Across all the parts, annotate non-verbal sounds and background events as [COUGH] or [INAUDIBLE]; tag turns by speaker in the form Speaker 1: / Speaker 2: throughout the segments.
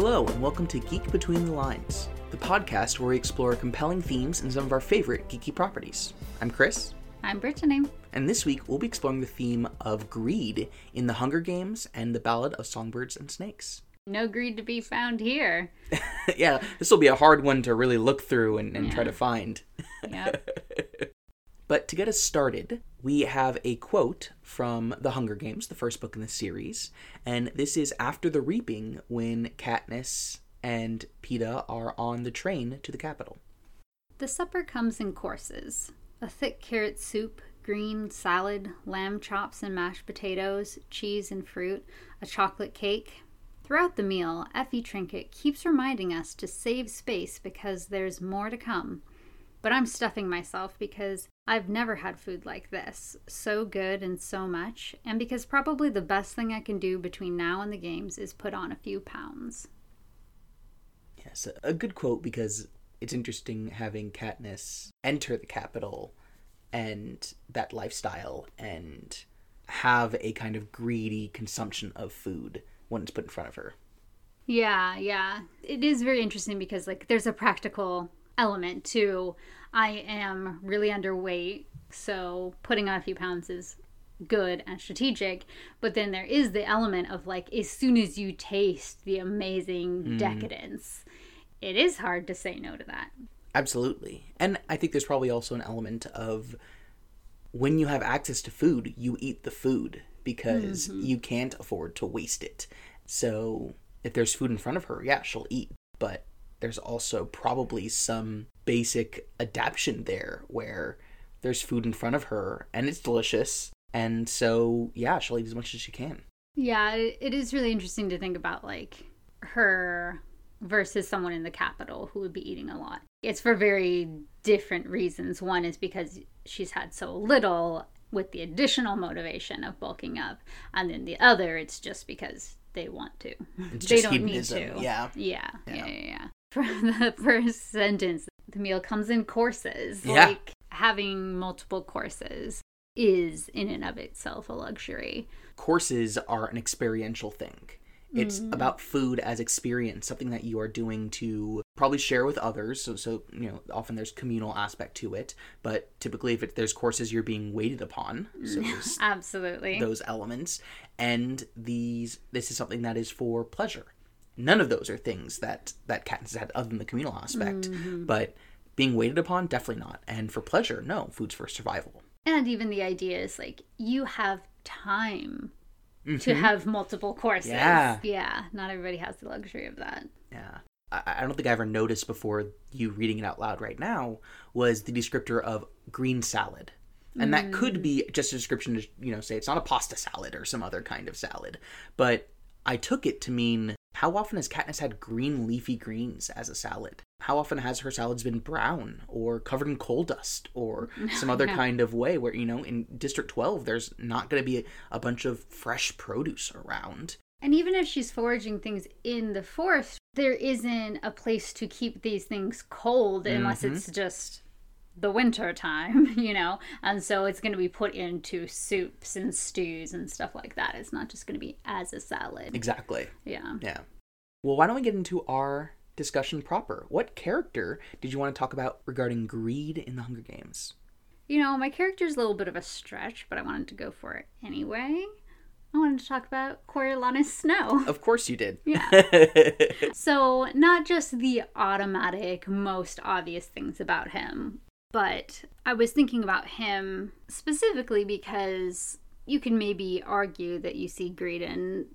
Speaker 1: Hello, and welcome to Geek Between the Lines, the podcast where we explore compelling themes in some of our favorite geeky properties. I'm Chris,
Speaker 2: I'm Brittany.
Speaker 1: and this week we'll be exploring the theme of greed in The Hunger Games and The Ballad of Songbirds and Snakes.
Speaker 2: No greed to be found here. [LAUGHS]
Speaker 1: yeah, this will be a hard one to really look through and, and try to find.
Speaker 2: Yep. [LAUGHS]
Speaker 1: But to get us started, we have a quote from The Hunger Games, the first book in the series, and this is after the reaping when Katniss and Peeta are on the train to the Capitol.
Speaker 2: the supper comes in courses a thick carrot soup, green salad, lamb chops and mashed potatoes, cheese and fruit, a chocolate cake. Throughout the meal, Effie Trinket keeps reminding us to save space because there's more to come. But I'm stuffing myself because I've never had food like this, so good and so much, and because probably the best thing I can do between now and the games is put on a few pounds.
Speaker 1: Yes, a- a good quote because it's interesting having Katniss enter the Capitol and that lifestyle and have a kind of greedy consumption of food when it's put in front of her.
Speaker 2: Yeah, yeah. It is very interesting because like there's a practical element too. I am really underweight, so putting on a few pounds is good and strategic, but then there is the element of like as soon as you taste the amazing mm. decadence, it is hard to say no to that.
Speaker 1: Absolutely. And I think there's probably also an element of when you have access to food, you eat the food because mm-hmm. you can't afford to waste it. So if there's food in front of her, yeah, she'll eat. But there's also probably some basic adaptation there where there's food in front of her and it's delicious. And so, yeah, she'll eat as much as she can.
Speaker 2: Yeah, it is really interesting to think about like her versus someone in the Capitol who would be eating a lot. It's for very different reasons. One is because she's had so little with the additional motivation of bulking up, and then the other it's just because they want to.
Speaker 1: It's
Speaker 2: they
Speaker 1: just
Speaker 2: don't need to.
Speaker 1: yeah.
Speaker 2: Yeah,
Speaker 1: Yeah.
Speaker 2: yeah, yeah, yeah. From [LAUGHS] the first sentence, the meal comes in courses.
Speaker 1: Yeah.
Speaker 2: Like having multiple courses is in and of itself a luxury.
Speaker 1: courses are an experiential thing. It's mm-hmm. about food as experience, something that you are doing to probably share with others. So, so you know, often there's communal aspect to it, but typically, if it, there's courses you're being waited upon, so [LAUGHS]
Speaker 2: Absolutely.
Speaker 1: those elements, and these this is something that is for pleasure. None of those are things that that Katniss had other than the communal aspect, but being waited upon, definitely not. And for pleasure, no, food's for survival.
Speaker 2: And even the idea is like you have time to have multiple courses.
Speaker 1: Mm-hmm. Yeah.
Speaker 2: Yeah. Not everybody has the luxury of that.
Speaker 1: Yeah. I, I don't think I ever noticed before you reading it out loud right now was the descriptor of green salad. And that could be just a description to, you know, say it's not a pasta salad or some other kind of salad. But I took it to mean how often has Katniss had green leafy greens as a salad? How often has her salads been brown or covered in coal dust or [LAUGHS] some other kind of way where, you know, in District 12, there's not going to be a, a bunch of fresh produce around.
Speaker 2: And even if she's foraging things in the forest, there isn't a place to keep these things cold unless
Speaker 1: Mm-hmm.
Speaker 2: it's just the winter time, [LAUGHS] you know? And so it's going to be put into soups and stews and stuff like that. It's not just going to be as a salad.
Speaker 1: Exactly.
Speaker 2: Yeah.
Speaker 1: Yeah. Well, why don't we get into our discussion proper? What character did you want to talk about regarding greed in the Hunger Games?
Speaker 2: You know, my character's a little bit of a stretch, but I wanted to go for it anyway. I wanted to talk about Coriolanus Snow.
Speaker 1: Of course you did.
Speaker 2: Yeah. [LAUGHS] So, not just the automatic, most obvious things about him, but I was thinking about him specifically because you can maybe argue that you see greed in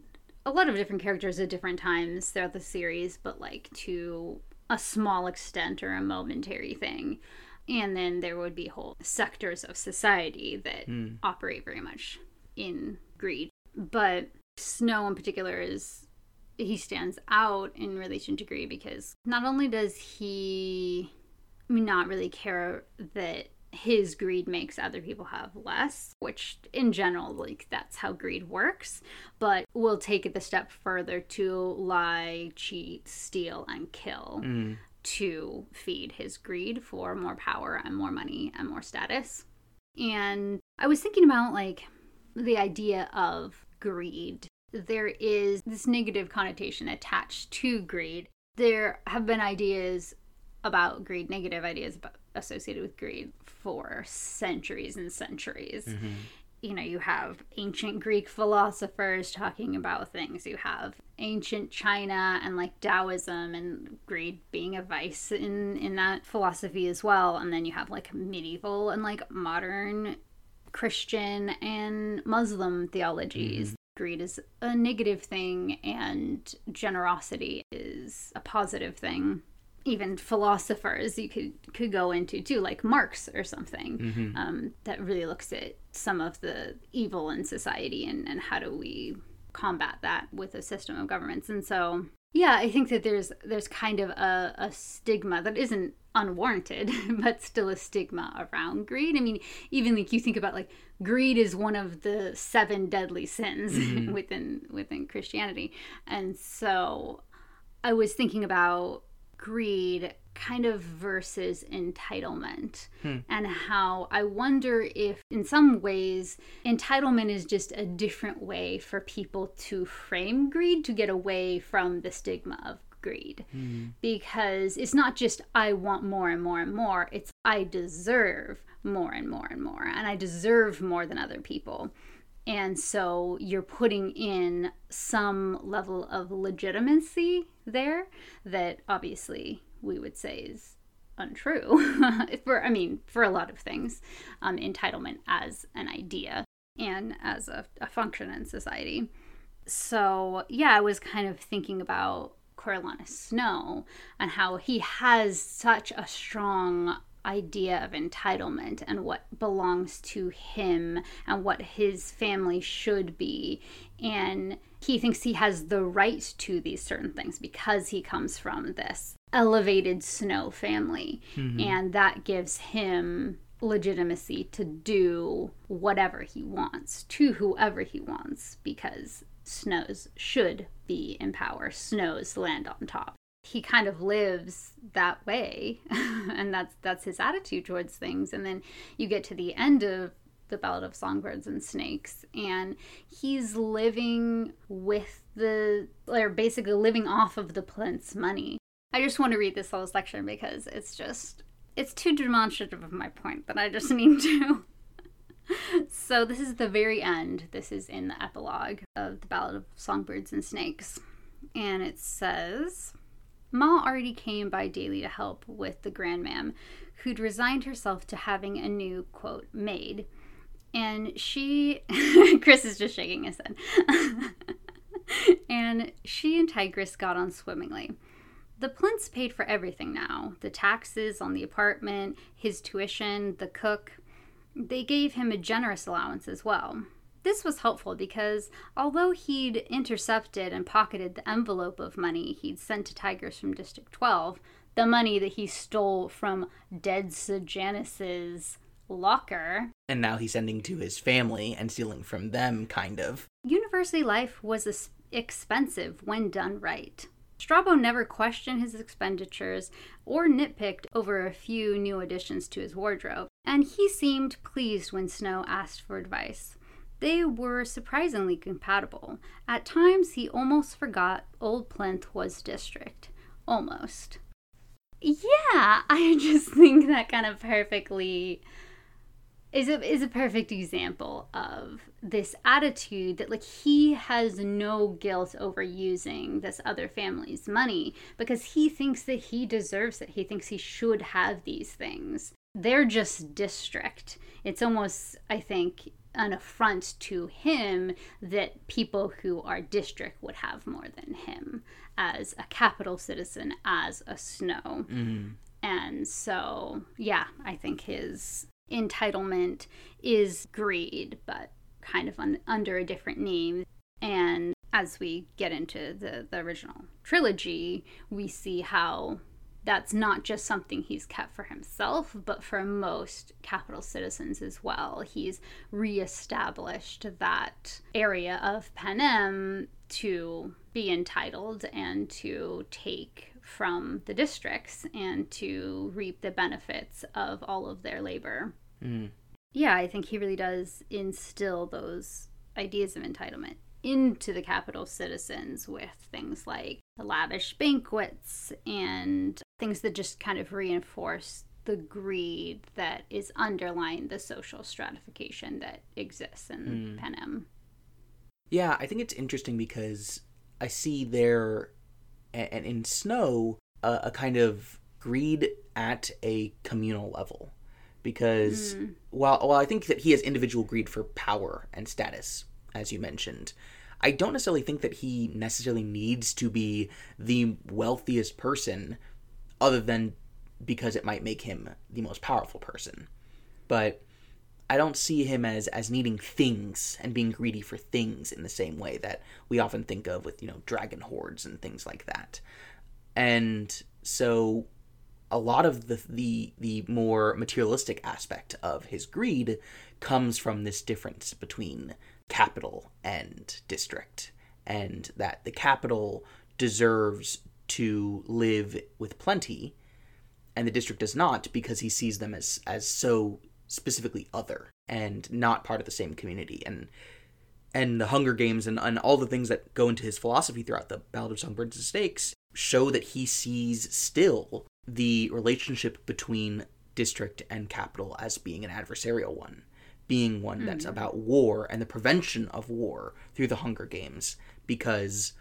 Speaker 2: a lot of different characters at different times throughout the series, but like to a small extent or a momentary thing. And then there would be whole sectors of society that hmm. operate very much in greed. But Snow in particular is he stands out in relation to greed because not only does he not really care that his greed makes other people have less, which in general, like that's how greed works, but will take it the step further to lie, cheat, steal, and kill mm. to feed his greed for more power and more money and more status. And I was thinking about like the idea of greed there is this negative connotation attached to greed. There have been ideas about greed, negative ideas about, associated with greed for centuries and centuries. Mm-hmm. You know, you have ancient Greek philosophers talking about things. You have ancient China and like Taoism and greed being a vice in in that philosophy as well. And then you have like medieval and like modern Christian and Muslim theologies. Mm-hmm. Greed is a negative thing and generosity is a positive thing even philosophers you could could go into too, like Marx or something, mm-hmm. um, that really looks at some of the evil in society and, and how do we combat that with a system of governments. And so, yeah, I think that there's there's kind of a, a stigma that isn't unwarranted, [LAUGHS] but still a stigma around greed. I mean, even like you think about like greed is one of the seven deadly sins mm-hmm. [LAUGHS] within within Christianity, and so I was thinking about greed kind of versus entitlement hmm. and how I wonder if in some ways entitlement is just a different way for people to frame greed to get away from the stigma of greed hmm. because it's not just I want more and more and more it's I deserve more and more and more and I deserve more than other people and so you're putting in some level of legitimacy there that obviously we would say is untrue. [LAUGHS] For i mean for a lot of things um, entitlement as an idea and as a, a function in society. So yeah i was kind of thinking about coriolanus snow and how he has such a strong idea of entitlement and what belongs to him and what his family should be. And he thinks he has the right to these certain things because he comes from this elevated snow family. Mm-hmm. And that gives him legitimacy to do whatever he wants to whoever he wants because snows should be in power. Snows land on top he kind of lives that way. [LAUGHS] And that's that's his attitude towards things. And then you get to the end of the ballad of songbirds and snakes and he's living with the or basically living off of the plinth's money. I just want to read this whole section because it's just it's too demonstrative of my point that i just [LAUGHS] need to. [LAUGHS] So this is the very end. This is in the epilogue of the ballad of songbirds and snakes. And it says Ma already came by daily to help with the grandmam, who'd resigned herself to having a new, quote, maid. And she, [LAUGHS] Chris is just shaking his head. [LAUGHS] and she and Tigris got on swimmingly. The Plinths paid for everything now the taxes on the apartment, his tuition, the cook. They gave him a generous allowance as well. This was helpful because although he'd intercepted and pocketed the envelope of money he'd sent to Tigris from District 12, the money that he stole from dead Sejanus's locker.
Speaker 1: And now he's sending to his family and stealing from them, kind of.
Speaker 2: University life was expensive when done right. Strabo never questioned his expenditures or nitpicked over a few new additions to his wardrobe, and he seemed pleased when Snow asked for advice. They were surprisingly compatible. At times, he almost forgot Old Plinth was district. Almost. Yeah, [LAUGHS] I just think that kind of perfectly is a is a perfect example of this attitude that like he has no guilt over using this other family's money because he thinks that he deserves it. He thinks he should have these things. They're just district. It's almost I think an affront to him that people who are district would have more than him as a Capitol citizen, as a snow. Mm-hmm. And so, yeah, I think his entitlement is greed, but kind of un- under a different name. And as we get into the, the original trilogy, we see how that's not just something he's kept for himself, but for most Capitol citizens as well. He's reestablished that area of Panem to be entitled and to take from the districts and to reap the benefits of all of their labor. Mm. Yeah, I think he really does instill those ideas of entitlement into the Capitol citizens with things like lavish banquets and things that just kind of reinforce the greed that is underlying the social stratification that exists in mm. Panem.
Speaker 1: Yeah, I think it's interesting because I see there, and in Snow, a, a kind of greed at a communal level. Because mm. while, while I think that he has individual greed for power and status, as you mentioned, I don't necessarily think that he necessarily needs to be the wealthiest person, other than because it might make him the most powerful person. But I don't see him as as needing things and being greedy for things in the same way that we often think of with, you know, dragon hordes and things like that. And so a lot of the the the more materialistic aspect of his greed comes from this difference between Capitol and district and that the Capitol deserves to live with plenty and the district does not because he sees them as as so specifically other and not part of the same community and and the Hunger Games and, and all the things that go into his philosophy throughout the Ballad of Songbirds and Snakes show that he sees still the relationship between district and Capitol as being an adversarial one, being one mm-hmm. that's about war and the prevention of war through the Hunger Games, because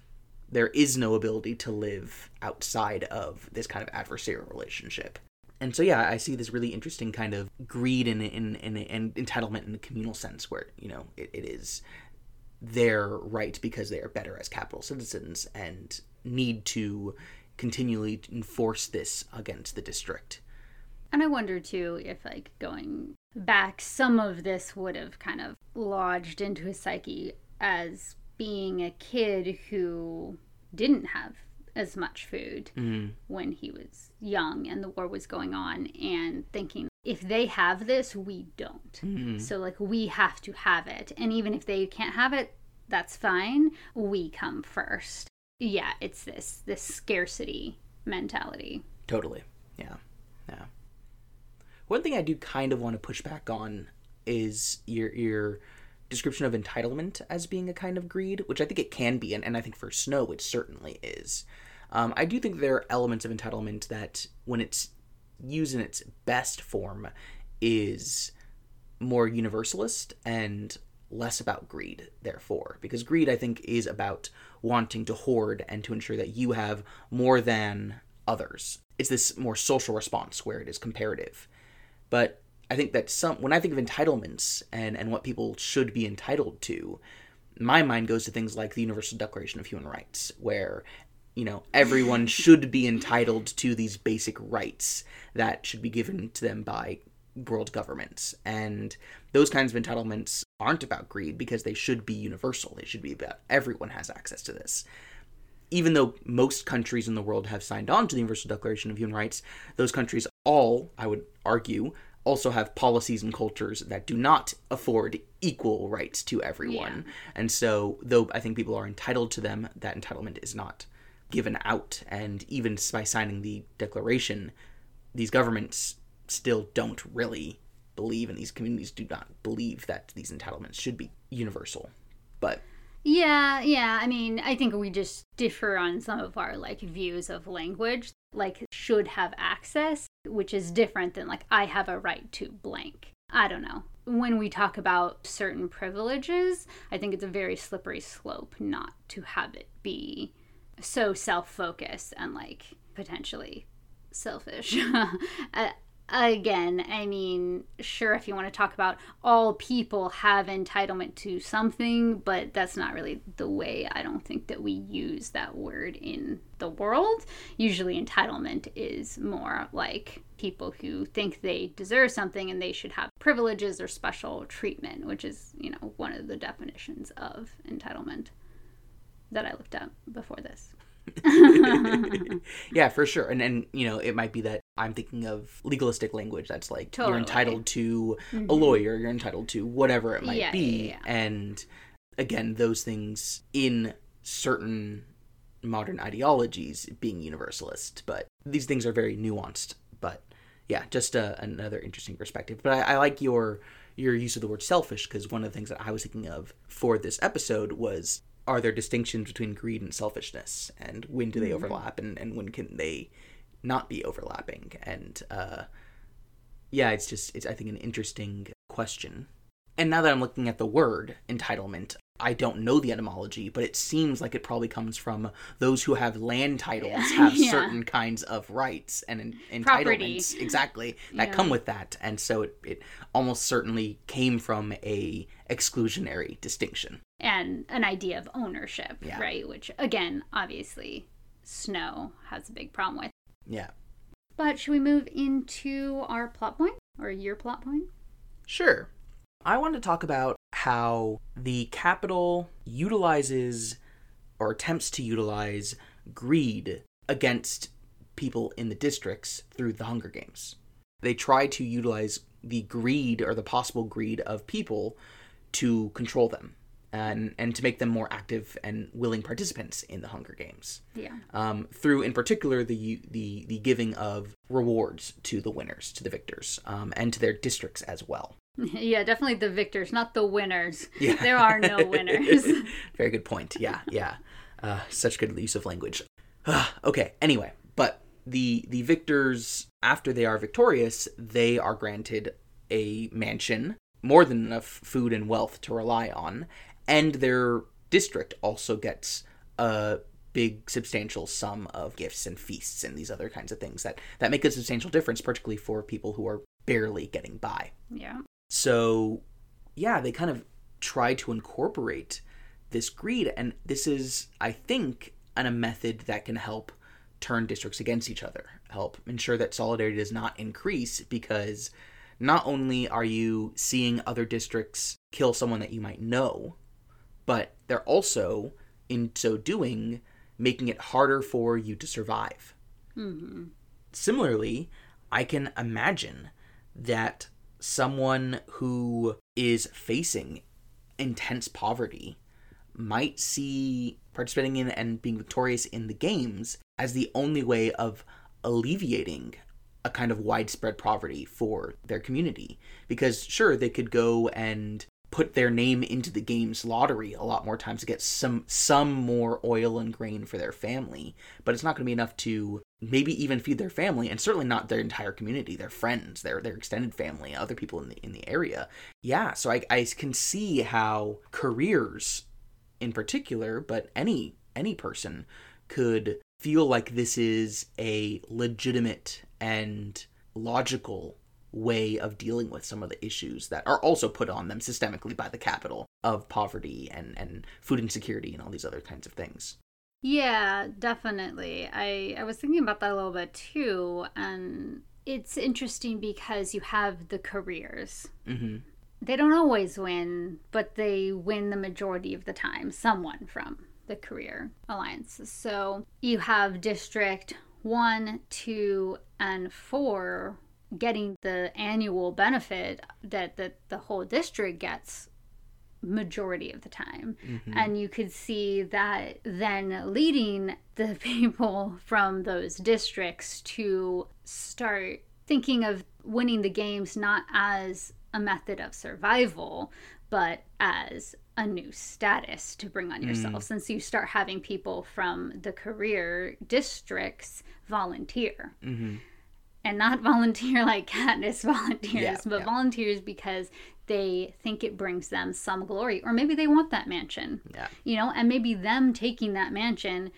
Speaker 1: there is no ability to live outside of this kind of adversarial relationship. And so, yeah, I see this really interesting kind of greed and, entitlement in the communal sense, where you know it, it is their right because they are better as Capitol citizens and need to continually enforce this against the district.
Speaker 2: And I wonder too if, like, going back, some of this would have kind of lodged into his psyche as being a kid who didn't have as much food mm-hmm. when he was young and the war was going on and thinking if they have this we don't. Mm-hmm. so like we have to have it. And even if they can't have it that's fine. We come first. Yeah it's this this scarcity mentality.
Speaker 1: Totally. Yeah. Yeah. One thing i do kind of want to push back on is your your description of entitlement as being a kind of greed, which I think it can be, and, and I think for Snow it certainly is. Um, I do think there are elements of entitlement that, when it's used in its best form, is more universalist and less about greed, therefore. Because greed, I think, is about wanting to hoard and to ensure that you have more than others. It's this more social response where it is comparative. But I think that some when I think of entitlements and and what people should be entitled to, my mind goes to things like the Universal Declaration of Human Rights, where you know everyone [LAUGHS] should be entitled to these basic rights that should be given to them by world governments. And those kinds of entitlements aren't about greed because they should be universal. They should be about everyone has access to this. Even though most countries in the world have signed on to the universal declaration of human rights those countries all i would argue also have policies and cultures that do not afford equal rights to everyone. Yeah. And so, though I think people are entitled to them, that entitlement is not given out. And even by signing the declaration, these governments still don't really believe, and these communities do not believe that these entitlements should be universal. But
Speaker 2: yeah, yeah. I mean, I think we just differ on some of our like views of language like should have access, which is different than like I have a right to blank. I don't know. When we talk about certain privileges, I think it's a very slippery slope not to have it be so self focused and like potentially selfish. [LAUGHS] Uh, Again, I mean, sure, if you want to talk about all people have entitlement to something, but that's not really the way I don't think that we use that word in the world. Usually, entitlement is more like people who think they deserve something and they should have privileges or special treatment, which is, you know, one of the definitions of entitlement that I looked up before this. [LAUGHS]
Speaker 1: yeah, for sure. And and you know, it might be that I'm thinking of legalistic language that's like totally. you're entitled to mm-hmm. a lawyer, you're entitled to whatever it might yeah, be. Yeah, yeah. And again, those things in certain modern ideologies being universalist, but these things are very nuanced. But yeah, just a, uh, another interesting perspective. But I, I like your your use of the word selfish because one of the things that I was thinking of for this episode was are there distinctions between greed and selfishness? And when do they mm-hmm. overlap? And, and when can they not be overlapping? And uh, yeah it's just it's i think an interesting question. And now that i'm looking at the word entitlement I don't know the etymology, but it seems like it probably comes from those who have land titles have [LAUGHS] yeah. certain kinds of rights and entitlements Property. exactly that yeah. come with that, and so it, it almost certainly came from a exclusionary distinction
Speaker 2: and an idea of ownership, yeah. right? Which again, obviously, Snow has a big problem with.
Speaker 1: Yeah.
Speaker 2: But should we move into our plot point or your plot point?
Speaker 1: Sure. I want to talk about how the Capitol utilizes or attempts to utilize greed against people in the districts through the Hunger Games. They try to utilize the greed or the possible greed of people to control them and and to make them more active and willing participants in the Hunger Games.
Speaker 2: Yeah.
Speaker 1: Um, through, in particular, the the the giving of rewards to the winners, to the victors, um, and to their districts as well. [LAUGHS]
Speaker 2: Yeah, definitely the victors, not the winners. [LAUGHS] Yeah. There are no [LAUGHS] winners.
Speaker 1: Very good point. Yeah, yeah. Uh, such good use of language. [SIGHS] okay. Anyway, but the the victors, after they are victorious, they are granted a mansion, more than enough food and wealth to rely on, and their district also gets a big substantial sum of gifts and feasts and these other kinds of things that that make a substantial difference particularly for people who are barely getting by
Speaker 2: yeah
Speaker 1: so yeah they kind of try to incorporate this greed and this is i think an, a method that can help turn districts against each other help ensure that solidarity does not increase because not only are you seeing other districts kill someone that you might know but they're also, in so doing, making it harder for you to survive.
Speaker 2: Mm-hmm.
Speaker 1: Similarly, I can imagine that someone who is facing intense poverty might see participating in and being victorious in the games as the only way of alleviating a kind of widespread poverty for their community. Because, sure, they could go and put their name into the game's lottery a lot more times to get some some more oil and grain for their family but it's not going to be enough to maybe even feed their family and certainly not their entire community their friends their their extended family other people in the in the area yeah so i i can see how careers in particular but any any person could feel like this is a legitimate and logical way of dealing with some of the issues that are also put on them systemically by the Capitol of poverty and, and food insecurity and all these other kinds of things.
Speaker 2: Yeah, definitely. I, I was thinking about that a little bit too. And it's interesting because you have the careers.
Speaker 1: Mm-hmm.
Speaker 2: They don't always win, but they win the majority of the time, someone from the career alliances. So you have District 1, 2, and 4 getting the annual benefit that, that the whole district gets majority of the time. Mm-hmm. And you could see that then leading the [LAUGHS] people from those districts to start thinking of winning the games not as a method of survival, but as a new status to bring on yourself mm. since you start having people from the career districts volunteer.
Speaker 1: Mm-hmm
Speaker 2: and not [LAUGHS] volunteer like Katniss volunteers, yeah, but yeah. volunteers because they think it brings them some glory, or maybe they want that mansion.
Speaker 1: Yeah,
Speaker 2: you know, and maybe them taking that mansion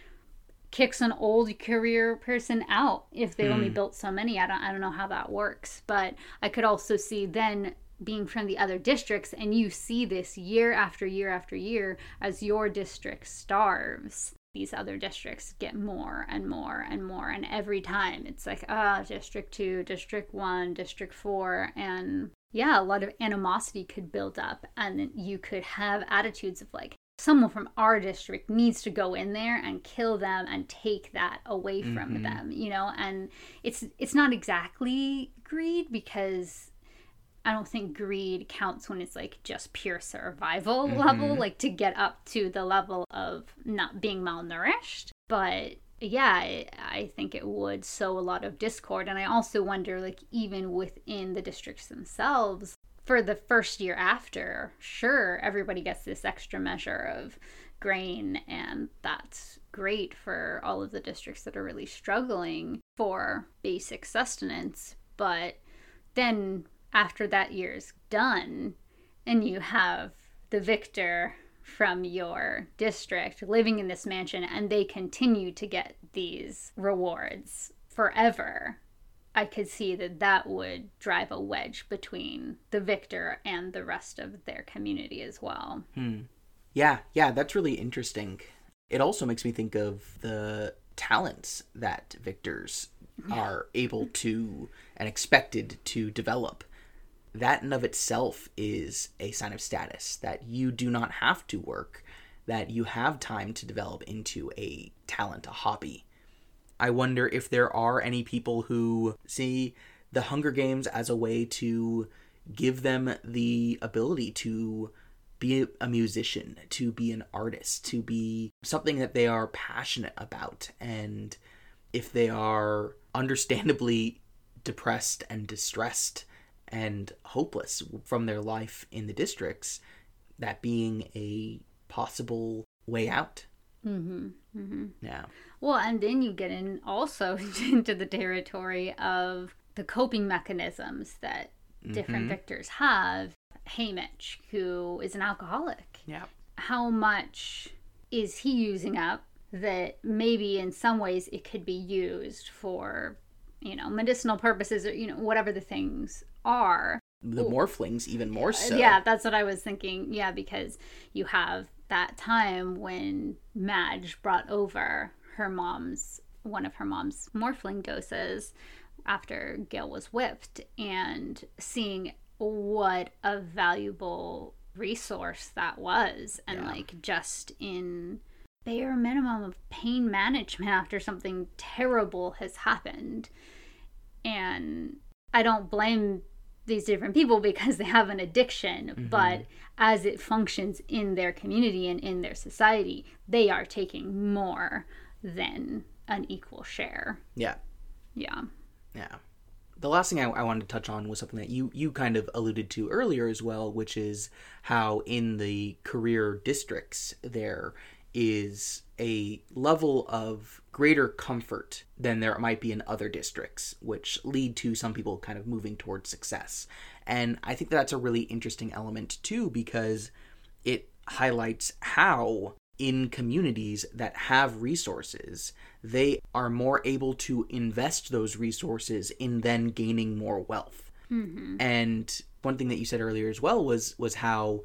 Speaker 2: kicks an old career person out if they mm. only built so many. I don't, I don't know how that works, but I could also see then being from the other districts and you see this year after year after year as your district starves these other districts get more and more and more and every time it's like ah district 2 district 1 district 4 and yeah a lot of animosity could build up and you could have attitudes of like someone from our district needs to go in there and kill them and take that away from mm-hmm. them you know and it's it's not exactly greed because I don't think greed counts when it's like just pure survival [LAUGHS] mm-hmm. level, like to get up to the level of not being malnourished. But yeah, I think it would sow a lot of discord. And I also wonder, like, even within the districts themselves, for the first year after, sure, everybody gets this extra measure of grain, and that's great for all of the districts that are really struggling for basic sustenance. But then after that year's done, and you have the victor from your district living in this mansion, and they continue to get these rewards forever. I could see that that would drive a wedge between the victor and the rest of their community as well.
Speaker 1: Hmm. Yeah, yeah, that's really interesting. It also makes me think of the talents that victors are able to and expected to develop. That in of itself is a sign of status that you do not have to work, that you have time to develop into a talent, a hobby. I wonder if there are any people who see the Hunger Games as a way to give them the ability to be a musician, to be an artist, to be something that they are passionate about. And if they are understandably depressed and distressed and hopeless from their life in the districts, that being a possible way out.
Speaker 2: Mm-hmm. Mm-hmm.
Speaker 1: Yeah.
Speaker 2: Well, and then you get in also [LAUGHS] into the territory of the coping mechanisms that different
Speaker 1: Mhm.
Speaker 2: victors have. Haymitch, who is an alcoholic,
Speaker 1: Yeah.
Speaker 2: how much is he using up that maybe in some ways it could be used for, you know, medicinal purposes or, you know, whatever the things are.
Speaker 1: The morphlings even more uh, so.
Speaker 2: Yeah, that's what I was thinking. Yeah, because you have that time when Madge brought over her mom's one of her mom's morphling doses after Gale was whipped and seeing what a valuable resource that was and
Speaker 1: Yeah.
Speaker 2: like just in bare minimum of pain management [LAUGHS] after something terrible has happened and I don't blame these different people because they have an addiction, mm-hmm. but as it functions in their community and in their society, they are taking more than an equal share.
Speaker 1: Yeah.
Speaker 2: Yeah.
Speaker 1: Yeah. The last thing I, I wanted to touch on was something that you, you kind of alluded to earlier as well, which is how in the career districts there is a level of greater comfort than there might be in other districts, which lead to some people kind of moving towards success. And I think that's a really interesting element too, because it highlights how in communities that have resources, they are more able to invest those resources in then gaining more wealth.
Speaker 2: Mm-hmm.
Speaker 1: And one thing that you said earlier as well was was how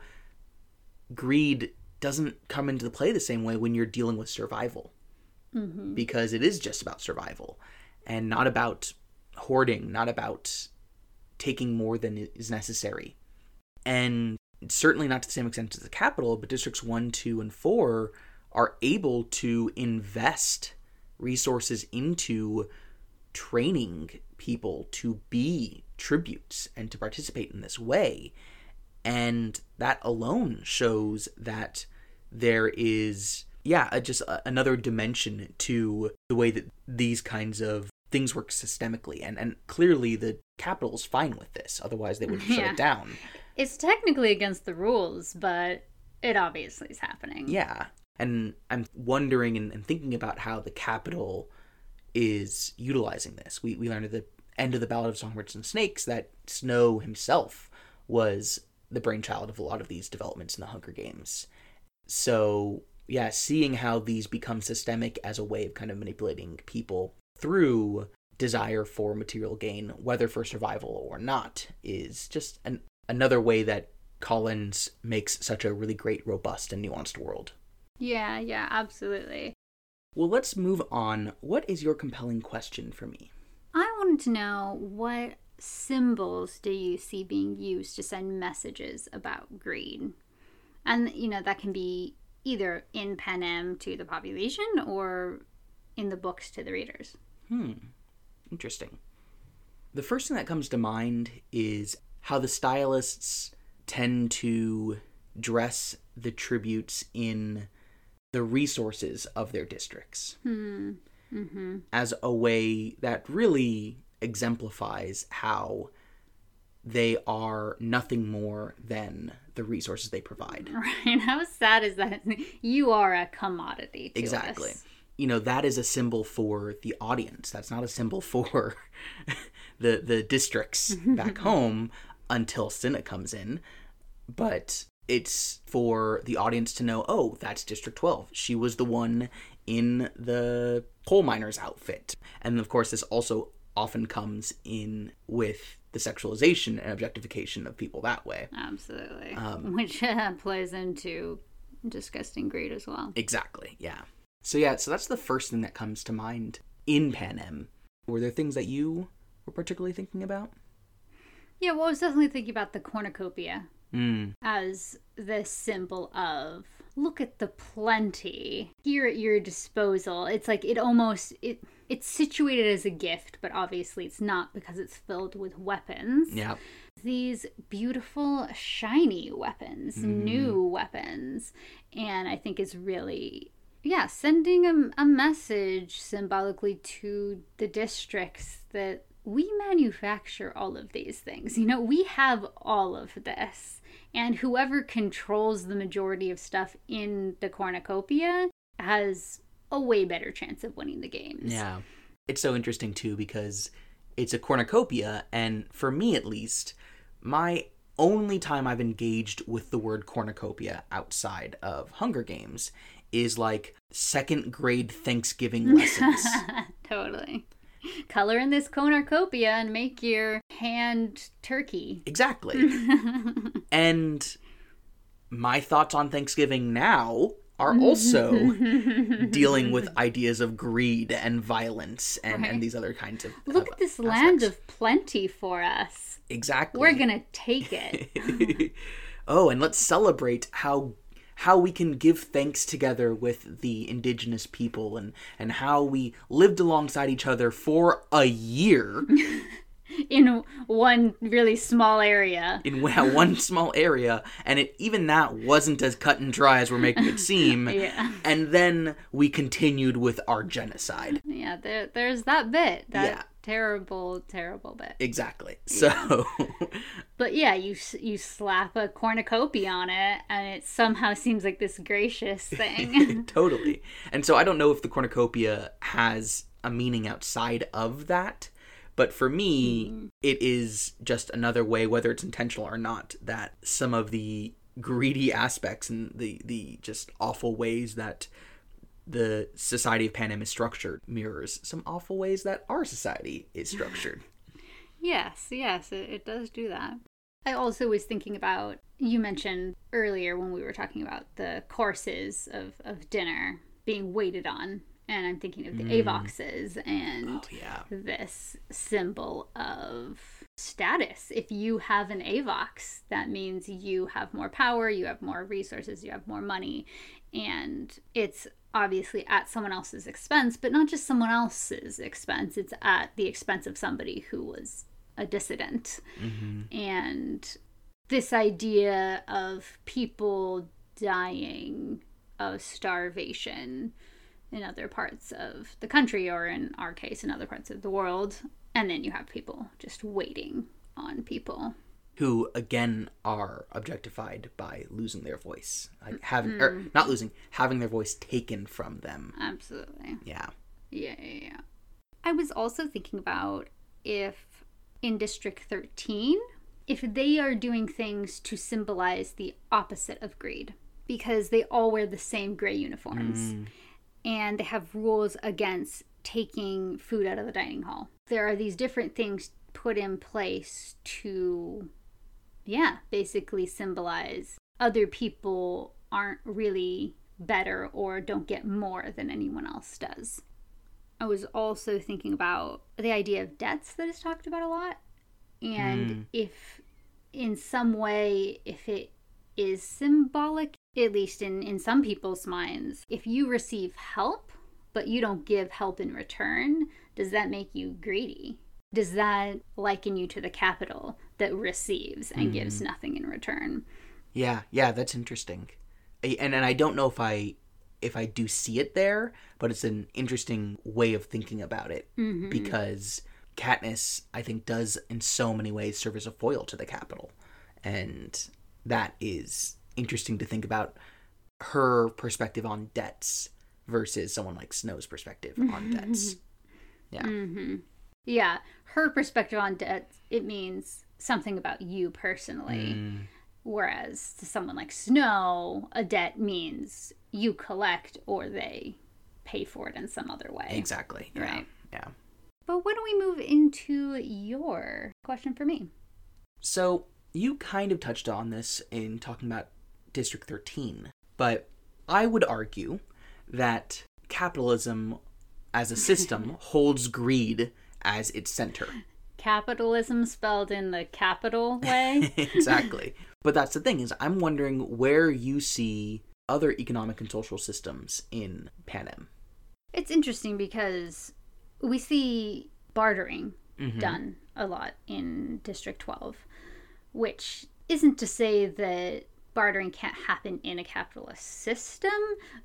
Speaker 1: greed doesn't come into the play the same way when you're dealing with survival
Speaker 2: Mm-hmm.
Speaker 1: because it is just about survival and not about hoarding, not about taking more than is necessary. And certainly not to the same extent as the Capitol, but districts 1, 2, and 4 are able to invest resources into training people to be tributes and to participate in this way. And that alone shows that there is yeah, uh, just a- another dimension to the way that these kinds of things work systemically. And and clearly the Capitol's fine with this. Otherwise they would [LAUGHS] shut it down.
Speaker 2: It's technically against the rules, but it obviously is happening.
Speaker 1: Yeah. And I'm wondering and, and thinking about how the Capitol is utilizing this. We we learned at the end of the Ballad of Songbirds and Snakes that Snow himself was the brainchild of a lot of these developments in the Hunger Games. So yeah, seeing how these become systemic as a way of kind of manipulating people through desire for material gain, whether for survival or not, is just an, another way that Collins makes such a really great, robust, and nuanced world.
Speaker 2: Yeah, yeah, absolutely.
Speaker 1: Well, let's move on. What is your compelling question for me?
Speaker 2: I wanted to know what symbols do you see being used to send messages about greed? And, you know, that can be either in Panem to the population or in the books to the readers.
Speaker 1: Hmm. Interesting. The first thing that comes to mind is how the stylists tend to dress the tributes in the resources of their districts
Speaker 2: Hmm. Mm-hmm.
Speaker 1: as a way that really exemplifies how they are nothing more than the resources they provide. [LAUGHS]
Speaker 2: Right? How sad is that? You are a commodity. To
Speaker 1: Exactly.
Speaker 2: us.
Speaker 1: You know, that is a symbol for the audience. That's not a symbol for [LAUGHS] the the districts [LAUGHS] back home until Cinna comes in. But it's for the audience to know, oh, that's District 12. She was the one in the coal miner's outfit. And of course, this also often comes in with the sexualization and objectification of people that way.
Speaker 2: Absolutely.
Speaker 1: Um, [LAUGHS]
Speaker 2: Which uh, plays into disgusting greed as well.
Speaker 1: Exactly, yeah. So yeah, so that's the first thing that comes to mind in Pan Panem. Were there things that you were particularly thinking about?
Speaker 2: Yeah, well, I was definitely thinking about the cornucopia
Speaker 1: Mm,
Speaker 2: as the symbol of look at the plenty here at your disposal. It's like it almost it it's situated as a gift, but obviously it's not because it's filled with weapons.
Speaker 1: yeah.
Speaker 2: These beautiful shiny weapons, mm-hmm. new weapons, and I think is really yeah, sending a, a message symbolically to the districts that we manufacture all of these things. You know, we have all of this. And whoever controls the majority of stuff in the cornucopia has a way better chance of winning the games.
Speaker 1: Yeah. It's so interesting too because it's a cornucopia, and for me at least, my only time I've engaged with the word cornucopia outside of Hunger Games is like second grade Thanksgiving [LAUGHS] lessons.
Speaker 2: totally. Color in this cornucopia and make your hand turkey.
Speaker 1: exactly. [LAUGHS] and my thoughts on Thanksgiving now are mm-hmm. also [LAUGHS] dealing with ideas of greed and violence and,
Speaker 2: Right.
Speaker 1: and these other kinds of
Speaker 2: Look
Speaker 1: of
Speaker 2: at this land of plenty for us.
Speaker 1: exactly
Speaker 2: We're gonna take it. [LAUGHS]
Speaker 1: oh, and let's celebrate how how we can give thanks together with the indigenous people and and how we lived alongside each other for a year [LAUGHS] [LAUGHS]
Speaker 2: in one really small area.
Speaker 1: in [LAUGHS] one small area and it even that wasn't as cut and dry as we're making it [LAUGHS] seem
Speaker 2: Yeah.
Speaker 1: and then we continued with our genocide
Speaker 2: Yeah, there, there's that bit. That
Speaker 1: Yeah.
Speaker 2: terrible, terrible bit.
Speaker 1: exactly so
Speaker 2: But yeah, you you slap a cornucopia on it, and it somehow seems like this gracious thing.
Speaker 1: totally. And so I don't know if the cornucopia has a meaning outside of that, but for me, mm-hmm. it is just another way, whether it's intentional or not, that some of the greedy aspects and the the just awful ways that the society of Panem is structured mirrors some awful ways that our society is [LAUGHS] structured.
Speaker 2: yes, yes, it, it does do that. I also was thinking about you mentioned earlier when we were talking about the courses of, of dinner being waited on, and I'm thinking of the hmm. avoxes and
Speaker 1: oh yeah.
Speaker 2: this symbol of status. If you have an AVOX, that means you have more power, you have more resources, you have more money, and it's obviously at someone else's expense, but not just someone else's expense, it's at the expense of somebody who was a dissident. Mm-hmm. And this idea of people dying of starvation in other parts of the country, or in our case, in other parts of the world. And then you have people just waiting on people.
Speaker 1: who again are objectified by losing their voice like mm-hmm. having or not losing having their voice taken from them
Speaker 2: Absolutely.
Speaker 1: yeah
Speaker 2: Yeah, yeah, yeah. I was also thinking about if in District 13, if they are doing things to symbolize the opposite of greed, because they all wear the same gray uniforms mm. And they have rules against taking food out of the dining hall. There are these different things put in place to, yeah, basically symbolize other people aren't really better or don't get more than anyone else does. I was also thinking about the idea of debts that is talked about a lot. And hmm. if in some way, if it is symbolic, at least in, in some people's minds, if you receive help, but you don't give help in return, does that make you greedy? Does that liken you to the Capitol that receives and gives mm-hmm. nothing in return?
Speaker 1: yeah yeah that's interesting and and i don't know if i if i do see it there but it's an interesting way of thinking about it mm-hmm. because Katniss, I think, does in so many ways serve as a foil to the Capitol. And that is interesting to think about her perspective on debts versus someone like Snow's perspective on [LAUGHS] debts. Yeah.
Speaker 2: Yeah, her perspective on debts, it means something about you personally.
Speaker 1: Mm.
Speaker 2: Whereas to someone like Snow, a debt means you collect or they pay for it in some other way.
Speaker 1: Exactly. Yeah.
Speaker 2: Right.
Speaker 1: Yeah.
Speaker 2: But why don't we move into your question for me?
Speaker 1: So you kind of touched on this in talking about District 13, but I would argue that capitalism as a [LAUGHS] system holds greed as its center.
Speaker 2: Capitalism spelled in the capital [LAUGHS] way.
Speaker 1: exactly. But that's the thing is I'm wondering where you see other economic and social systems in Panem.
Speaker 2: it's interesting because we see bartering
Speaker 1: Mhm.
Speaker 2: done a lot in District 12, which isn't to say that bartering can't happen in a capitalist system,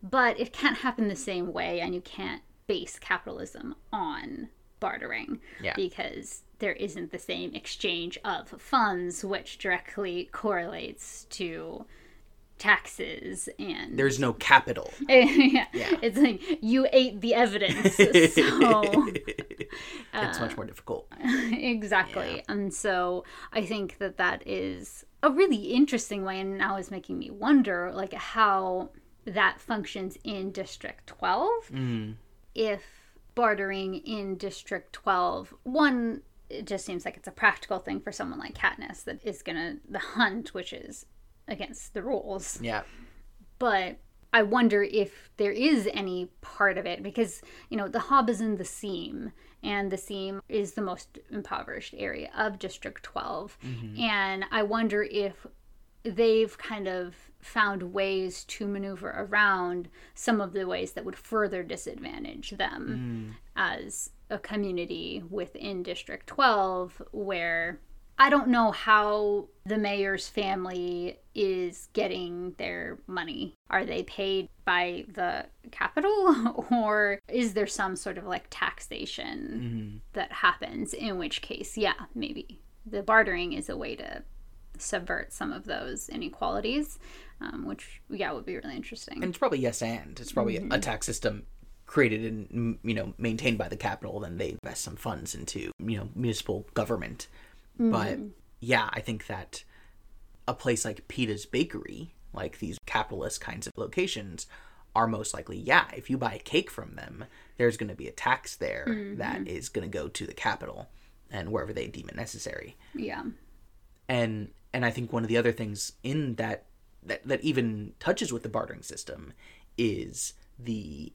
Speaker 2: but it can't happen the same way, and you can't base capitalism on bartering
Speaker 1: Yeah.
Speaker 2: because there isn't the same exchange of funds, which directly correlates to taxes and
Speaker 1: There's no capital. [LAUGHS]
Speaker 2: yeah.
Speaker 1: Yeah.
Speaker 2: It's like you ate the evidence. [LAUGHS] So
Speaker 1: it's much uh, more difficult. [LAUGHS]
Speaker 2: exactly. And so I think that that is a really interesting way and now is making me wonder like how that functions in District 12
Speaker 1: Mm.
Speaker 2: if bartering in District 12 one it just seems like it's a practical thing for someone like Katniss that is gonna the hunt which is against the rules
Speaker 1: Yeah.
Speaker 2: but I wonder if there is any part of it because you know the Hob is in the Seam, and the Seam is the most impoverished area of District 12, mm-hmm. and I wonder if they've kind of found ways to maneuver around some of the ways that would further disadvantage them mm. as a community within District 12 where I don't know how the mayor's family is getting their money. Are they paid by the Capitol [LAUGHS] or is there some sort of like taxation that happens in which case yeah, maybe the bartering is a way to subvert some of those inequalities, um, which yeah would be really interesting.
Speaker 1: And it's probably yes and. It's probably a tax system created and mm, you know maintained by the Capitol then they invest some funds into you know municipal government but mm. yeah i think that a place like Peeta's bakery like these capitalist kinds of locations are most likely yeah if you buy a cake from them there's going to be a tax there that mm-hmm. is going to go to the Capitol and wherever they deem it necessary
Speaker 2: yeah.
Speaker 1: and and I think one of the other things in that that that even touches with the bartering system is the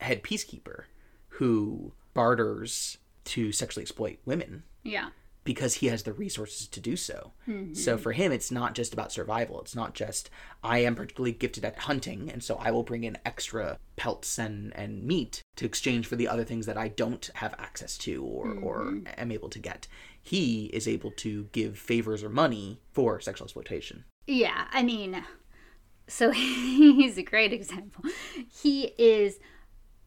Speaker 1: head peacekeeper who barters to sexually exploit women
Speaker 2: Yeah.
Speaker 1: Because he has the resources to do so. So mm-hmm. for him, it's not just about survival. It's not just I am particularly gifted at hunting, and so I will bring in extra pelts and and meat to exchange for the other things that I don't have access to or or mm-hmm. am able to get. He is able to give favors or money for sexual exploitation.
Speaker 2: Yeah, I mean, so [LAUGHS] he's a great example. He is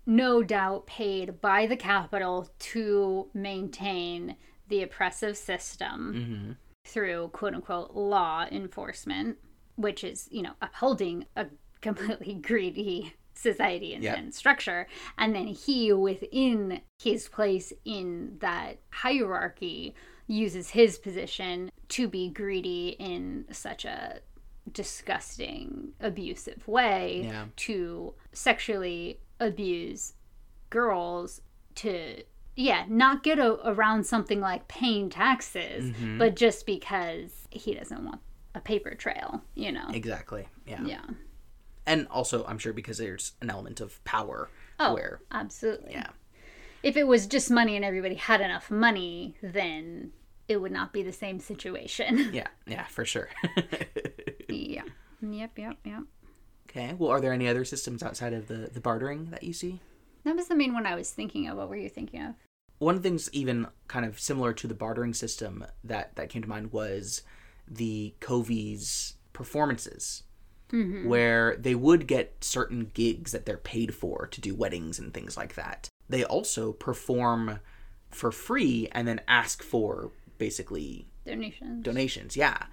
Speaker 2: no doubt paid by the Capitol to maintain the oppressive system mm-hmm. through quote unquote law enforcement, which is, you know, upholding a [LAUGHS] completely greedy society and,
Speaker 1: Yeah.
Speaker 2: and structure. And then he, within his place in that hierarchy, uses his position to be greedy in such a disgusting, abusive way
Speaker 1: Yeah.
Speaker 2: to sexually abuse girls to yeah not get a, around something like paying taxes
Speaker 1: Mm-hmm.
Speaker 2: but just because he doesn't want a paper trail you know
Speaker 1: Exactly. Yeah.
Speaker 2: yeah
Speaker 1: And also, I'm sure because there's an element of power
Speaker 2: oh
Speaker 1: where
Speaker 2: absolutely
Speaker 1: yeah.
Speaker 2: if it was just money and everybody had enough money then it would not be the same situation [LAUGHS]
Speaker 1: Yeah, yeah, for sure. [LAUGHS]
Speaker 2: yeah yep yep yep
Speaker 1: okay. Well, are there any other systems outside of the the bartering that you see?
Speaker 2: That was the main one i was thinking of what were you thinking of
Speaker 1: one of the things even kind of similar to the bartering system that that came to mind was the Covey's performances mm-hmm. where they would get certain gigs that they're paid for to do weddings and things like that they also perform for free and then ask for basically
Speaker 2: Donations.
Speaker 1: donations. Yeah.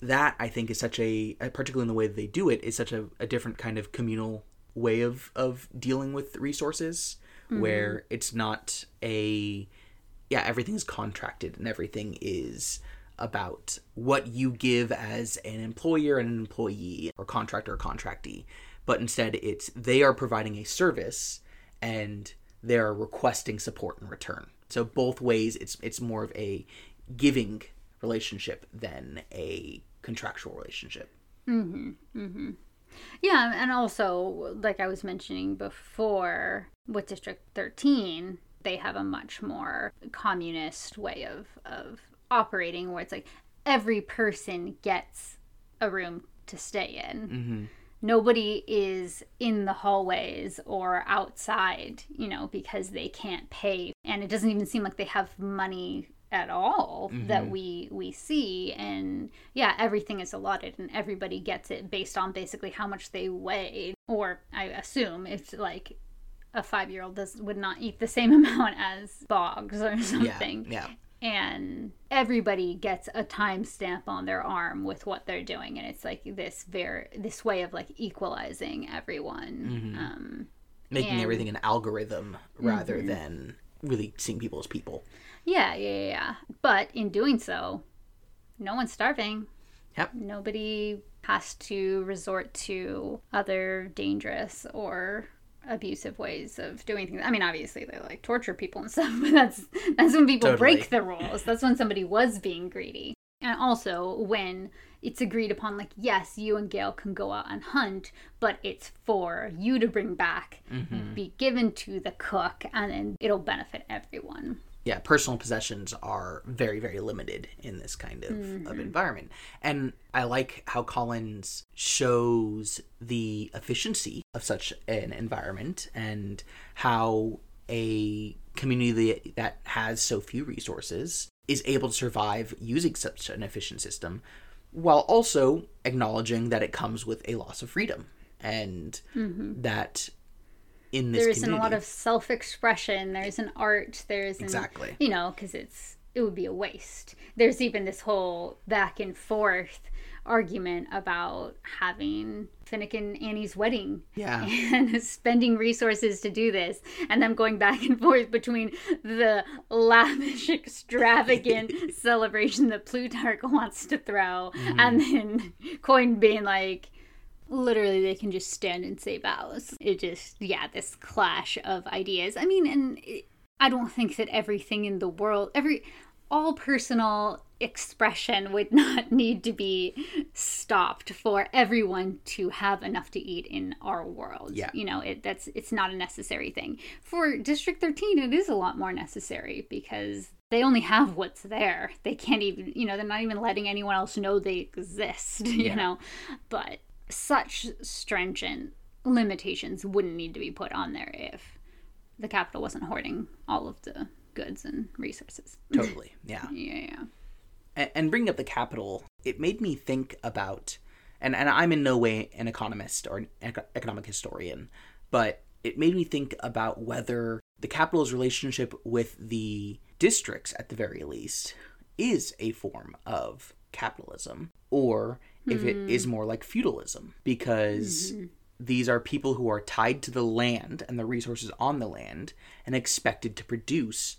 Speaker 1: That I think is such a, uh, particularly in the way that they do it, is such a, a different kind of communal way of, of dealing with resources mm-hmm. where it's not a, yeah, everything's contracted and everything is about what you give as an employer and an employee or contractor or contractee. But instead, it's they are providing a service and they're requesting support in return. So both ways, it's it's more of a giving relationship than a contractual relationship. Mm-hmm. Mm-hmm.
Speaker 2: Yeah, and also, like I was mentioning before, with District 13, they have a much more communist way of, of operating where it's like every person gets a room to stay in. Mm-hmm. Nobody is in the hallways or outside, you know, because they can't pay. And it doesn't even seem like they have money at all that mm-hmm. we we see. And yeah everything is allotted and everybody gets it based on basically how much they weigh. Or i assume it's like a five year old does would not eat the same [LAUGHS] amount as Boggs or something.
Speaker 1: Yeah.
Speaker 2: and everybody gets a timestamp on their arm with what they're doing. And it's like this very this way of like equalizing everyone. Mm-hmm. Um
Speaker 1: Making
Speaker 2: And-
Speaker 1: everything an algorithm rather mm-hmm. than really seeing people as people.
Speaker 2: Yeah yeah yeah, but in doing so no one's starving
Speaker 1: Yep.
Speaker 2: nobody has to resort to other dangerous or abusive ways of doing things. I mean, obviously they like torture people and [LAUGHS] stuff, but that's that's when people
Speaker 1: Totally.
Speaker 2: break the rules. That's when somebody was being greedy. And also when it's agreed upon like yes, you and Gale can go out and hunt, but it's for you to bring back, mm-hmm. be given to the cook, and then it'll benefit everyone.
Speaker 1: Yeah, personal possessions are very, very limited in this kind of, of mm-hmm. environment. And I like how Collins shows the efficiency of such an environment and how a community that has so few resources is able to survive using such an efficient system while also acknowledging that it comes with a loss of freedom and mm-hmm. that in this
Speaker 2: there isn't a lot of self-expression. There's an art. There's an,
Speaker 1: Exactly.
Speaker 2: you know because it's it would be a waste. There's even this whole back and forth argument about having Finnick and Annie's wedding
Speaker 1: Yeah. [LAUGHS]
Speaker 2: and spending resources to do this and them going back and forth between the lavish extravagant [LAUGHS] celebration that Plutarch wants to throw mm-hmm. and then Coin being like literally they can just stand and say vows. It just yeah, this clash of ideas. I mean, and it, I don't think that everything in the world, every all personal expression would [LAUGHS] not need to be stopped for everyone to have enough to eat in our world.
Speaker 1: Yeah.
Speaker 2: You know, it that's it's not a necessary thing. For District 13 it is a lot more necessary because they only have what's there. They can't even, you know, they're not even letting anyone else know they exist, [LAUGHS] you
Speaker 1: Yeah.
Speaker 2: know. But such stringent limitations wouldn't need to be put on there if the Capitol wasn't hoarding all of the goods and resources. [LAUGHS]
Speaker 1: totally. Yeah. [LAUGHS]
Speaker 2: Yeah, yeah.
Speaker 1: and, and bringing up the Capitol, it made me think about, and, and I'm in no way an economist or an economic historian, but it made me think about whether the Capitol's relationship with the districts, at the very least, is a form of capitalism, or if it is mm. more like feudalism, because mm-hmm. these are people who are tied to the land and the resources on the land and expected to produce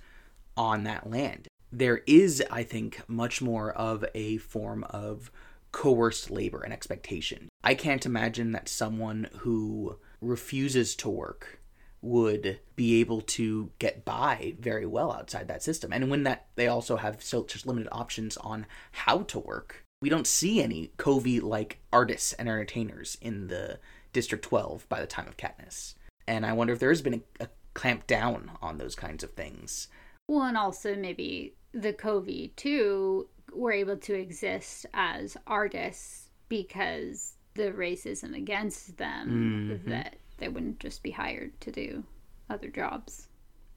Speaker 1: on that land. There is, I think, much more of a form of coerced labor and expectation. I can't imagine that someone who refuses to work would be able to get by very well outside that system. And when that they also have so just limited options on how to work. We don't see any Covey like artists and entertainers in the District 12 by the time of Katniss. And I wonder if there has been a, a clamp down on those kinds of things.
Speaker 2: Well, and also maybe the Covey too were able to exist as artists because the racism against them mm-hmm. that they wouldn't just be hired to do other jobs.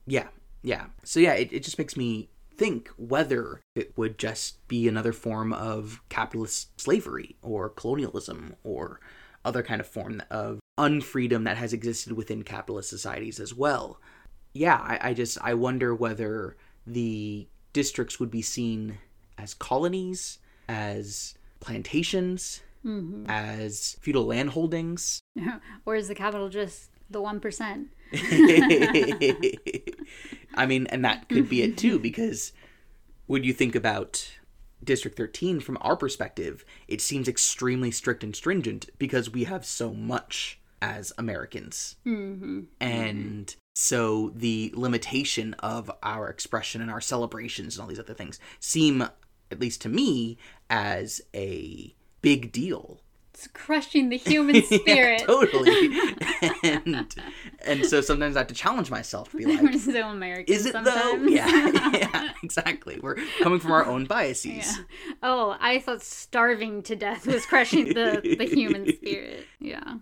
Speaker 1: Yeah, yeah. So yeah, it, it just makes me think whether it would just be another form of capitalist slavery or colonialism or other kind of form of unfreedom that has existed within capitalist societies as well. Yeah, I, I just I wonder whether the districts would be seen as colonies, as plantations, mm-hmm. as feudal landholdings. [LAUGHS]
Speaker 2: or is the Capitol just the 1%? [LAUGHS] [LAUGHS]
Speaker 1: I mean, and that could be it too, mm-hmm. because when you think about District 13 from our perspective, it seems extremely strict and stringent because we have so much as Americans. Mm-hmm. And so the limitation of our expression and our celebrations and all these other things seem, at least to me, as a big deal
Speaker 2: It's crushing the human [LAUGHS] spirit.
Speaker 1: yeah, totally. [LAUGHS] and and so sometimes I have to challenge myself to be
Speaker 2: We're
Speaker 1: like,
Speaker 2: so American
Speaker 1: is it
Speaker 2: sometimes.
Speaker 1: though? Yeah, [LAUGHS] yeah, exactly. We're coming from our own biases.
Speaker 2: Yeah. Oh, I thought starving to death was crushing the, the human spirit. Yeah.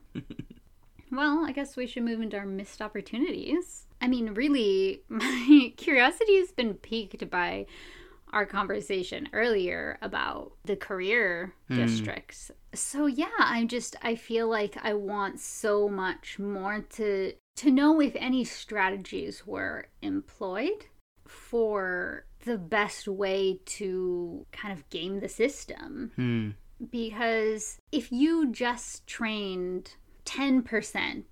Speaker 2: Well, I guess we should move into our missed opportunities. I mean, really, my curiosity has been piqued by our conversation earlier about the career hmm. districts. So yeah, I'm just I feel like I want so much more to to know if any strategies were employed for the best way to kind of game the system
Speaker 1: Hmm.
Speaker 2: because if you just trained 10%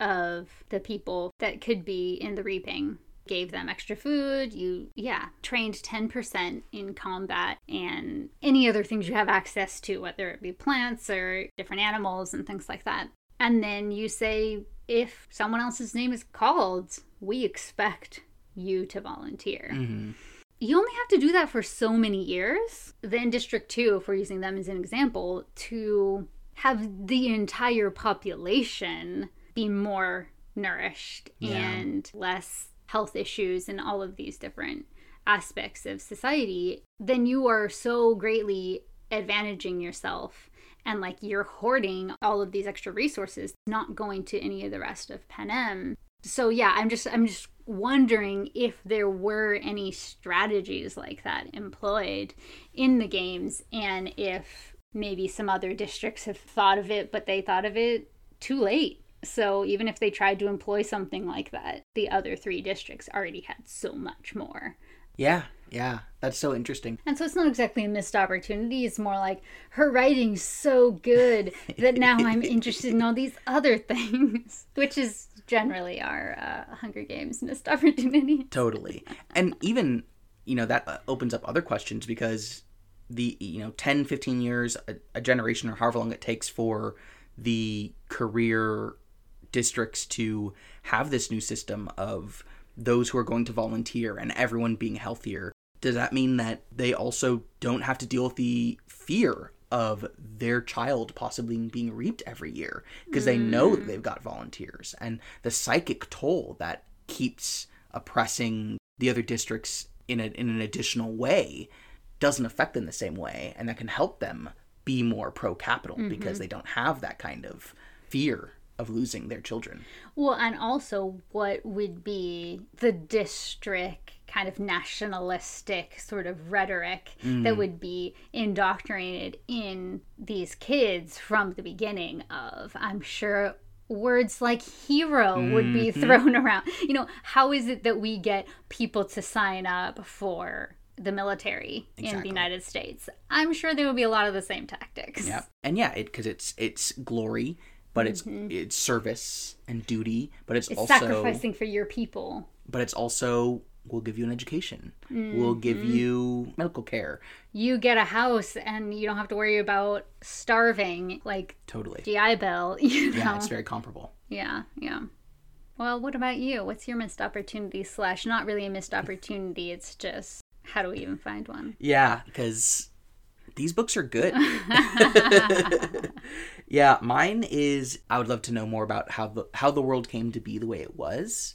Speaker 2: of the people that could be in the reaping gave them extra food you yeah trained 10% in combat and any other things you have access to whether it be plants or different animals and things like that and then you say if someone else's name is called we expect you to volunteer
Speaker 1: Mhm.
Speaker 2: you only have to do that for so many years. Then District 2, if we're using them as an example, to have the entire population be more nourished
Speaker 1: Yeah.
Speaker 2: and less health issues and all of these different aspects of society, then you are so greatly advantaging yourself and like you're hoarding all of these extra resources, not going to any of the rest of Panem. So yeah, I'm just I'm just wondering if there were any strategies like that employed in the games and if maybe some other districts have thought of it but they thought of it too late. So even if they tried to employ something like that, the other three districts already had so much more.
Speaker 1: Yeah, yeah. That's so interesting.
Speaker 2: And so it's not exactly a missed opportunity. It's more like her writing's so good that now I'm [LAUGHS] interested in all these other things, [LAUGHS] which is generally our uh, Hunger Games missed opportunity. [LAUGHS]
Speaker 1: Totally. and even, you know, that uh, opens up other questions because the, you know, 10, 15 years, a, a generation, or however long it takes for the career districts to have this new system of those who are going to volunteer and everyone being healthier. Does that mean that they also don't have to deal with the fear of their child possibly being reaped every year? Because they know that they've got volunteers and the psychic toll that keeps oppressing the other districts in, a, in an additional way doesn't affect them the same way and that can help them be more pro Capitol because mm-hmm. they don't have that kind of fear of losing their children.
Speaker 2: Well, and also what would be the district kind of nationalistic sort of rhetoric that mm. would be indoctrinated in these kids from the beginning of, I'm sure words like hero would be mm-hmm. thrown [LAUGHS] around. You know, how is it that we get people to sign up for the military in the United States? I'm sure there would be a lot of the same tactics.
Speaker 1: Yeah, and yeah, it because it's it's glory, but it's mm-hmm. it's service and duty, but it's,
Speaker 2: It's
Speaker 1: also
Speaker 2: sacrificing for your people.
Speaker 1: but it's also we'll give you an education, we'll give mm-hmm. you medical care,
Speaker 2: you get a house and you don't have to worry about starving like
Speaker 1: totally.
Speaker 2: GI Bill, [LAUGHS] you know.
Speaker 1: Yeah, it's very comparable.
Speaker 2: yeah, yeah. Well, what about you? What's your missed opportunity slash not really a missed opportunity, it's just how do we even find one?
Speaker 1: Yeah, because these books are good. [LAUGHS] [LAUGHS] yeah, mine is I would love to know more about how the how the world came to be the way it was.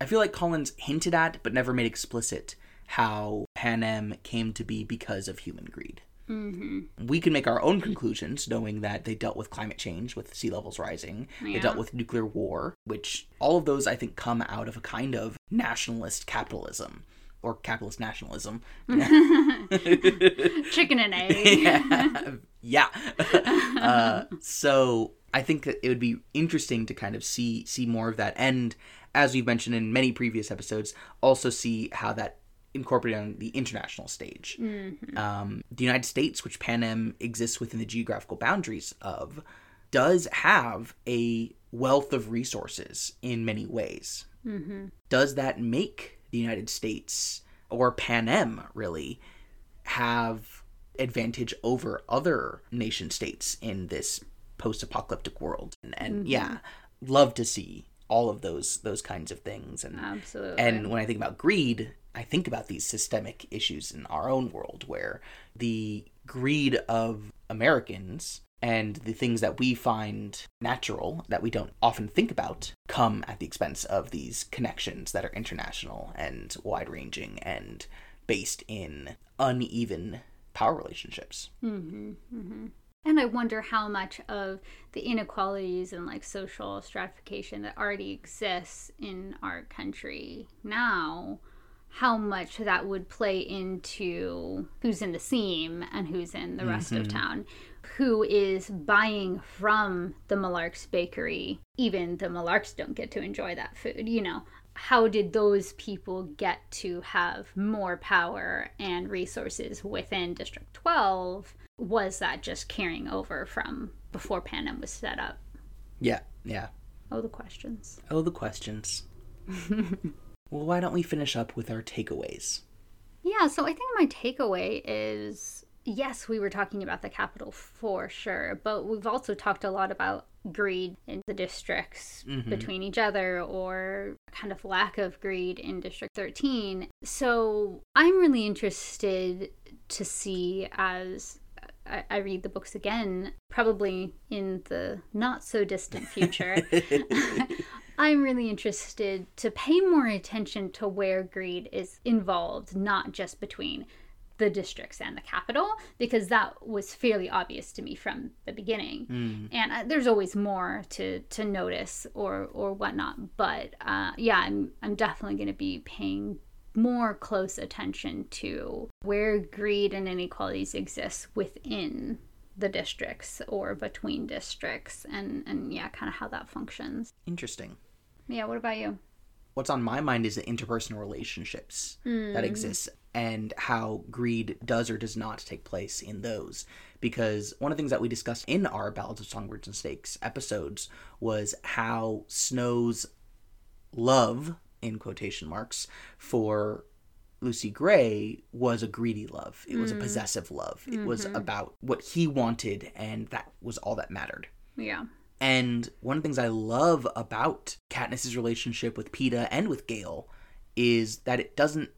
Speaker 1: I feel like Collins hinted at but never made explicit how Panem came to be because of human greed. Mm-hmm. We can make our own conclusions, knowing that they dealt with climate change, with sea levels rising. They dealt with nuclear war, which all of those I think come out of a kind of nationalist capitalism or capitalist nationalism. [LAUGHS]
Speaker 2: Chicken and egg. [LAUGHS]
Speaker 1: yeah. yeah. [LAUGHS] uh, so I think that it would be interesting to kind of see see more of that, and as we've mentioned in many previous episodes, also see how that incorporated on the international stage. Um, the United States, which Panem exists within the geographical boundaries of, does have a wealth of resources in many ways. Does that make the United States or Panem really have advantage over other nation states in this post-apocalyptic world? And, and mm-hmm. yeah, love to see all of those those kinds of things and
Speaker 2: Absolutely.
Speaker 1: and when I think about greed, I think about these systemic issues in our own world where the greed of Americans and the things that we find natural that we don't often think about come at the expense of these connections that are international and wide ranging and based in uneven power relationships. Mm-hmm, mm-hmm.
Speaker 2: And I wonder how much of the inequalities and like social stratification that already exists in our country now, how much that would play into who's in the seam and who's in the rest of town, who is buying from the Mellarks bakery. Even the Mellarks don't get to enjoy that food, you know. How did those people get to have more power and resources within District 12? was that just carrying over from before Panem was set up?
Speaker 1: Yeah, yeah.
Speaker 2: Oh, the questions.
Speaker 1: Oh, the questions. [LAUGHS] well, why don't we finish up with our takeaways?
Speaker 2: Yeah, so I think my takeaway is yes, we were talking about the Capitol for sure, but we've also talked a lot about greed in the districts mm-hmm. between each other or kind of lack of greed in District 13. So I'm really interested to see as I, I read the books again, probably in the not so distant future. [LAUGHS] [LAUGHS] I'm really interested to pay more attention to where greed is involved, not just between the districts and the Capitol, because that was fairly obvious to me from the beginning. And uh, there's always more to to notice or or whatnot. But uh, yeah, I'm I'm definitely going to be paying more close attention to where greed and inequalities exist within the districts or between districts and and yeah kind of how that functions
Speaker 1: Interesting.
Speaker 2: yeah what about you
Speaker 1: What's on my mind is the interpersonal relationships that hmm. exist and how greed does or does not take place in those. Because one of the things that we discussed in our Ballads of Songbirds and Snakes episodes was how Snow's love, in quotation marks, for Lucy Gray was a greedy love. It was a hmm. possessive love. It was mm-hmm. about what he wanted, and that was all that mattered.
Speaker 2: yeah
Speaker 1: And one of the things I love about Katniss's relationship with Peeta and with Gale is that it doesn't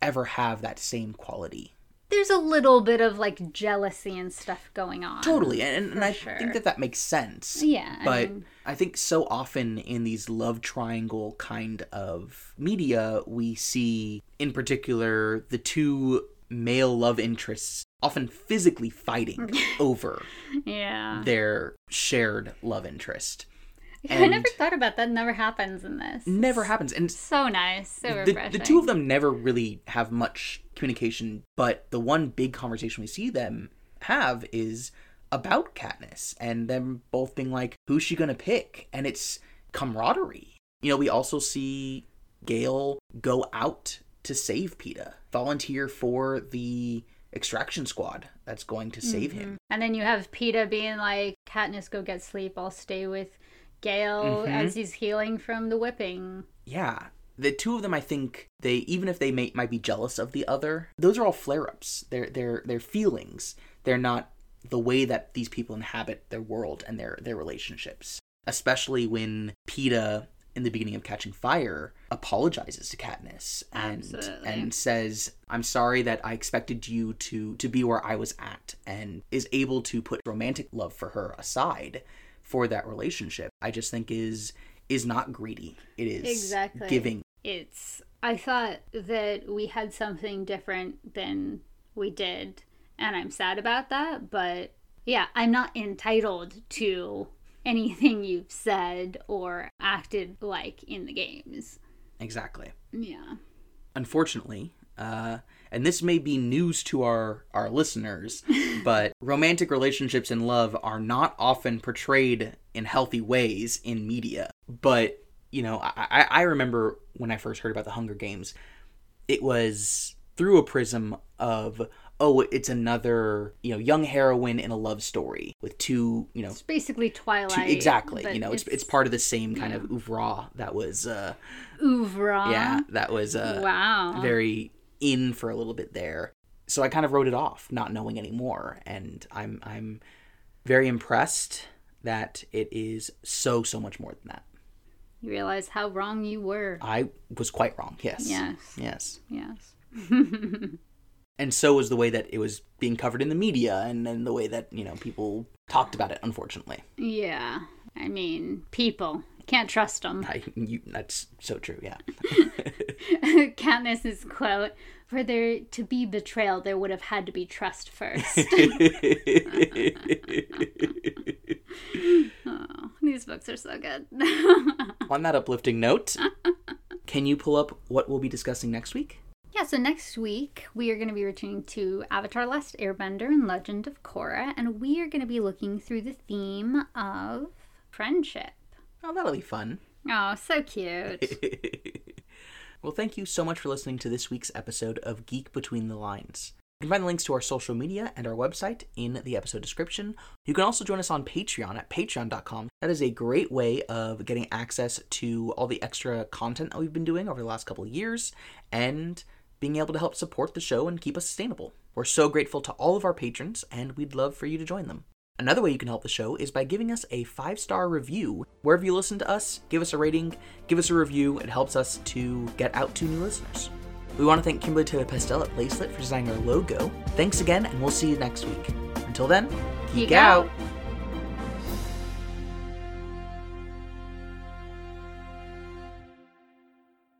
Speaker 1: ever have that same quality.
Speaker 2: there's a little bit of like jealousy and stuff going on
Speaker 1: Totally, and, and I
Speaker 2: sure.
Speaker 1: think that that makes sense.
Speaker 2: yeah I
Speaker 1: But
Speaker 2: mean,
Speaker 1: I think so often in these love triangle kind of media, we see, in particular, the two male love interests often physically fighting [LAUGHS] over
Speaker 2: yeah
Speaker 1: their shared love interest. [LAUGHS]
Speaker 2: i never thought about that never happens in this
Speaker 1: Never happens. And
Speaker 2: so nice so
Speaker 1: the,
Speaker 2: refreshing
Speaker 1: the two of them never really have much communication, but the one big conversation we see them have is about Katniss and them both being like, who's she gonna pick? And it's camaraderie. You know, we also see Gale go out to save Peeta, volunteer for the extraction squad that's going to save him.
Speaker 2: And then you have Peeta being like, Katniss, go get sleep. I'll stay with Gale
Speaker 1: Mm-hmm.
Speaker 2: as he's healing from the whipping.
Speaker 1: Yeah. The two of them, I think they even if they may, might be jealous of the other, those are all flare-ups. They're they're they're feelings. They're not the way that these people inhabit their world and their their relationships. Especially when Peeta, in the beginning of Catching Fire, apologizes to Katniss and
Speaker 2: Absolutely.
Speaker 1: and says, "I'm sorry that I expected you to to be where I was at," and is able to put romantic love for her aside for that relationship. I just think is is not greedy. It is
Speaker 2: Exactly.
Speaker 1: giving.
Speaker 2: It's, I thought that we had something different than we did. And I'm sad about that. But yeah, I'm not entitled to anything you've said or acted like in the games.
Speaker 1: Exactly.
Speaker 2: Yeah.
Speaker 1: Unfortunately, uh, and this may be news to our our listeners, [LAUGHS] but romantic relationships and love are not often portrayed in healthy ways in media. But you know, I, I I remember when I first heard about the Hunger Games, it was through a prism of oh it's another you know young heroine in a love story with two you know
Speaker 2: It's basically Twilight.
Speaker 1: two, exactly you know it's, it's part of the same kind of oeuvre that was uh
Speaker 2: oeuvre.
Speaker 1: yeah that was uh
Speaker 2: Wow.
Speaker 1: very in for a little bit there so i kind of wrote it off not knowing anymore and i'm i'm very impressed that it is so so much more than that
Speaker 2: You realize how wrong you were.
Speaker 1: i was quite wrong yes
Speaker 2: Yes.
Speaker 1: yes
Speaker 2: Yes. [LAUGHS]
Speaker 1: and so was the way that it was being covered in the media and then the way that you know people talked about it unfortunately
Speaker 2: Yeah. I mean, people. Can't trust them.
Speaker 1: I, you, that's so true yeah [LAUGHS]
Speaker 2: Katniss's quote For there to be betrayal, there would have had to be trust first. [LAUGHS] oh, these books are so good. [LAUGHS]
Speaker 1: on that uplifting note can you pull up what we'll be discussing next week
Speaker 2: Yeah, so next week we are going to be returning to Avatar Last Airbender and Legend of Korra, and we are going to be looking through the theme of friendship.
Speaker 1: oh that'll be fun
Speaker 2: Oh, so cute. [LAUGHS]
Speaker 1: well, thank you so much for listening to this week's episode of Geek Between the Lines. You can find the links to our social media and our website in the episode description. You can also join us on Patreon at patreon.com. That is a great way of getting access to all the extra content that we've been doing over the last couple of years and being able to help support the show and keep us sustainable. We're so grateful to all of our patrons, and we'd love for you to join them. Another way you can help the show is by giving us a five star review. Wherever you listen to us, give us a rating, give us a review. It helps us to get out to new listeners. We want to thank Kimberly Taylor Pastel at Lacelet for designing our logo. Thanks again, and we'll see you next week. Until then, geek,
Speaker 2: Geek
Speaker 1: out.
Speaker 2: out.